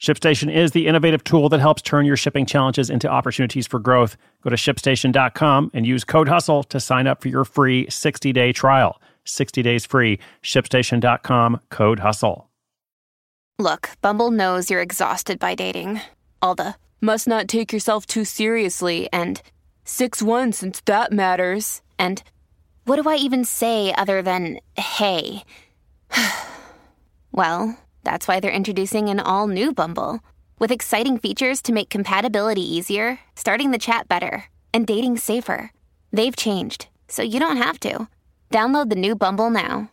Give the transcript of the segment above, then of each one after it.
ShipStation is the innovative tool that helps turn your shipping challenges into opportunities for growth. Go to shipstation.com and use code HUSTLE to sign up for your free 60 day trial. 60 days free. ShipStation.com, code HUSTLE. Look, Bumble knows you're exhausted by dating. All the must not take yourself too seriously and 6 1 since that matters. And what do I even say other than hey? well, that's why they're introducing an all new Bumble with exciting features to make compatibility easier, starting the chat better, and dating safer. They've changed, so you don't have to. Download the new Bumble now.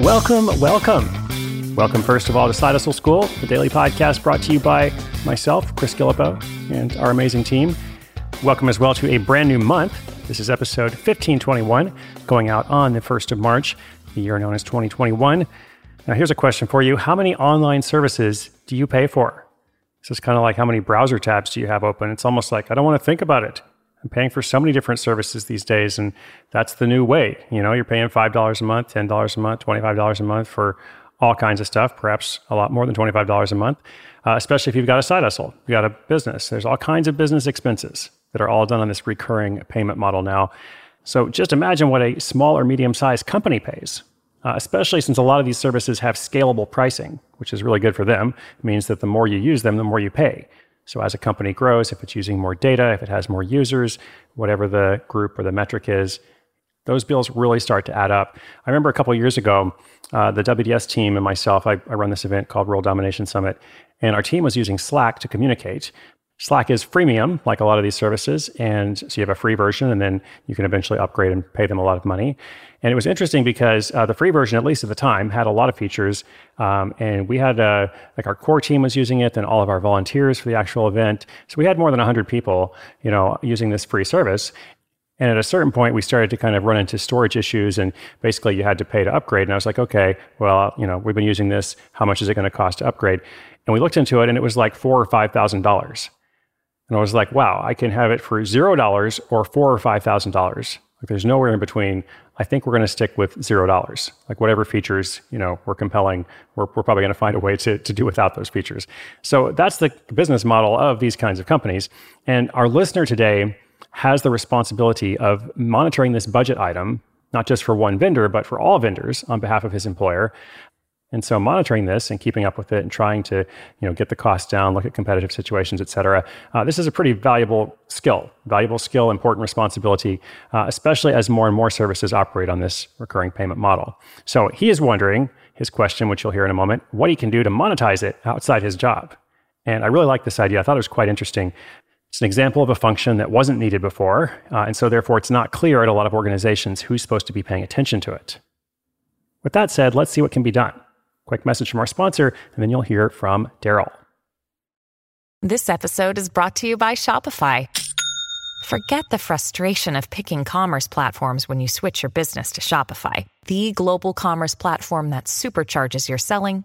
Welcome, welcome. Welcome, first of all, to Side Hustle School, the daily podcast brought to you by myself, Chris Guillebeau, and our amazing team. Welcome as well to a brand new month. This is episode 1521, going out on the 1st of March, the year known as 2021. Now, here's a question for you How many online services do you pay for? This is kind of like how many browser tabs do you have open? It's almost like I don't want to think about it. I'm paying for so many different services these days, and that's the new way. You know, you're paying $5 a month, $10 a month, $25 a month for all kinds of stuff, perhaps a lot more than $25 a month, uh, especially if you've got a side hustle, you've got a business. There's all kinds of business expenses that are all done on this recurring payment model now. So just imagine what a small or medium sized company pays, uh, especially since a lot of these services have scalable pricing, which is really good for them. It means that the more you use them, the more you pay. So as a company grows, if it's using more data, if it has more users, whatever the group or the metric is, those bills really start to add up. I remember a couple years ago, uh, the WDS team and myself, I, I run this event called World Domination Summit, and our team was using Slack to communicate. Slack is freemium, like a lot of these services. And so you have a free version, and then you can eventually upgrade and pay them a lot of money. And it was interesting because uh, the free version, at least at the time, had a lot of features. Um, and we had, uh, like, our core team was using it, and all of our volunteers for the actual event. So we had more than 100 people, you know, using this free service. And at a certain point, we started to kind of run into storage issues, and basically, you had to pay to upgrade. And I was like, okay, well, you know, we've been using this. How much is it going to cost to upgrade? And we looked into it, and it was like four or five thousand dollars. And I was like, wow, I can have it for zero dollars or four or five thousand dollars. Like there's nowhere in between. I think we're going to stick with zero dollars. Like whatever features, you know, we're compelling, we're, we're probably going to find a way to, to do without those features. So that's the business model of these kinds of companies. And our listener today has the responsibility of monitoring this budget item, not just for one vendor, but for all vendors on behalf of his employer. And so monitoring this and keeping up with it and trying to, you know, get the cost down, look at competitive situations, et cetera. Uh, this is a pretty valuable skill, valuable skill, important responsibility, uh, especially as more and more services operate on this recurring payment model. So he is wondering his question, which you'll hear in a moment, what he can do to monetize it outside his job. And I really like this idea. I thought it was quite interesting. It's an example of a function that wasn't needed before. Uh, and so therefore it's not clear at a lot of organizations who's supposed to be paying attention to it. With that said, let's see what can be done. Quick message from our sponsor, and then you'll hear from Daryl. This episode is brought to you by Shopify. Forget the frustration of picking commerce platforms when you switch your business to Shopify, the global commerce platform that supercharges your selling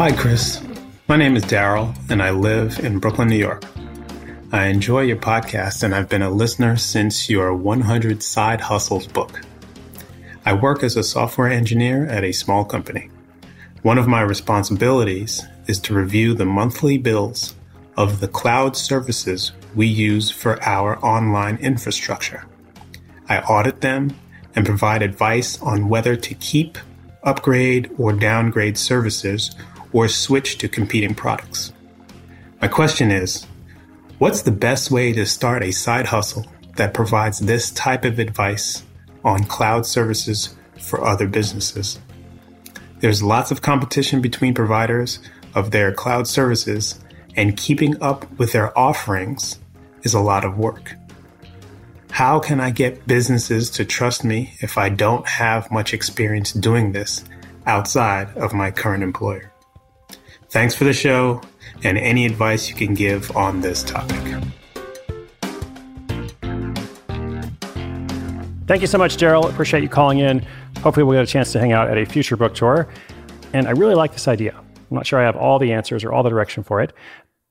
Hi, Chris. My name is Daryl, and I live in Brooklyn, New York. I enjoy your podcast, and I've been a listener since your 100 Side Hustles book. I work as a software engineer at a small company. One of my responsibilities is to review the monthly bills of the cloud services we use for our online infrastructure. I audit them and provide advice on whether to keep, upgrade, or downgrade services or switch to competing products. My question is what's the best way to start a side hustle that provides this type of advice on cloud services for other businesses? There's lots of competition between providers of their cloud services, and keeping up with their offerings is a lot of work. How can I get businesses to trust me if I don't have much experience doing this outside of my current employer? Thanks for the show and any advice you can give on this topic. Thank you so much, Daryl. Appreciate you calling in. Hopefully, we'll get a chance to hang out at a future book tour. And I really like this idea. I'm not sure I have all the answers or all the direction for it,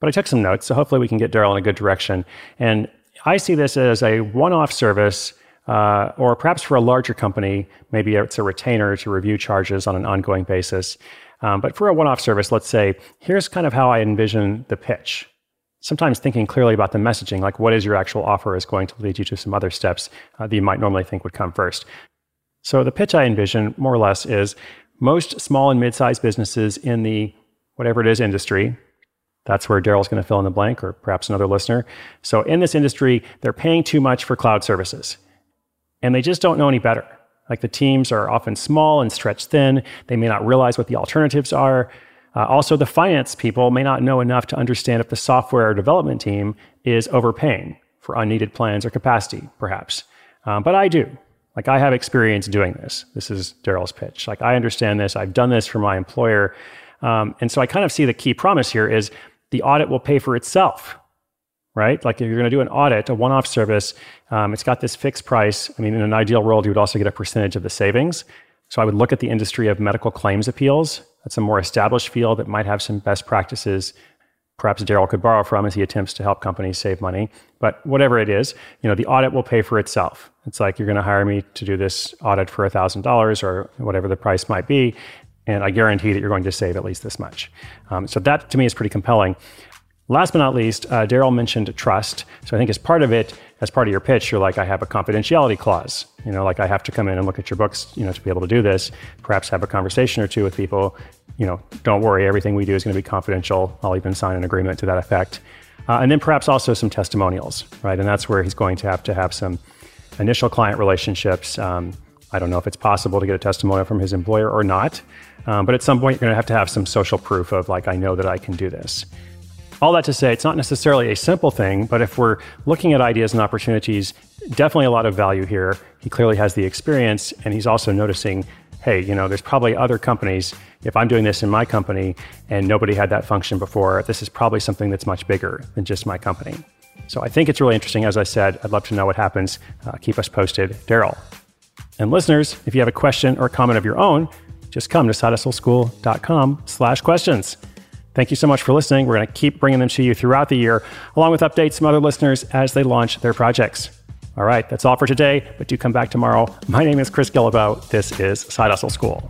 but I took some notes. So hopefully, we can get Daryl in a good direction. And I see this as a one off service. Uh, or perhaps for a larger company, maybe it's a retainer to review charges on an ongoing basis. Um, but for a one off service, let's say, here's kind of how I envision the pitch. Sometimes thinking clearly about the messaging, like what is your actual offer, is going to lead you to some other steps uh, that you might normally think would come first. So the pitch I envision, more or less, is most small and mid sized businesses in the whatever it is industry, that's where Daryl's going to fill in the blank, or perhaps another listener. So, in this industry, they're paying too much for cloud services, and they just don't know any better. Like the teams are often small and stretched thin. They may not realize what the alternatives are. Uh, also, the finance people may not know enough to understand if the software development team is overpaying for unneeded plans or capacity, perhaps. Um, but I do. Like I have experience doing this. This is Daryl's pitch. Like I understand this. I've done this for my employer. Um, and so I kind of see the key promise here is the audit will pay for itself, right? Like if you're going to do an audit, a one off service, um, it's got this fixed price. I mean, in an ideal world, you would also get a percentage of the savings. So I would look at the industry of medical claims appeals. That's a more established field that might have some best practices perhaps Daryl could borrow from as he attempts to help companies save money. But whatever it is, you know, the audit will pay for itself. It's like you're going to hire me to do this audit for $1,000 or whatever the price might be. And I guarantee that you're going to save at least this much. Um, so that to me is pretty compelling. Last but not least, uh, Daryl mentioned trust. So I think as part of it, as part of your pitch, you're like, I have a confidentiality clause. You know, like I have to come in and look at your books, you know, to be able to do this. Perhaps have a conversation or two with people. You know, don't worry, everything we do is going to be confidential. I'll even sign an agreement to that effect. Uh, and then perhaps also some testimonials, right? And that's where he's going to have to have some initial client relationships. Um, I don't know if it's possible to get a testimonial from his employer or not, um, but at some point you're going to have to have some social proof of like, I know that I can do this. All that to say, it's not necessarily a simple thing, but if we're looking at ideas and opportunities, definitely a lot of value here. He clearly has the experience, and he's also noticing hey, you know, there's probably other companies. If I'm doing this in my company and nobody had that function before, this is probably something that's much bigger than just my company. So I think it's really interesting. As I said, I'd love to know what happens. Uh, keep us posted. Daryl. And listeners, if you have a question or comment of your own, just come to sidehustleschool.com slash questions. Thank you so much for listening. We're going to keep bringing them to you throughout the year, along with updates from other listeners as they launch their projects. All right, that's all for today, but do come back tomorrow. My name is Chris Guillebeau. This is Side Hustle School.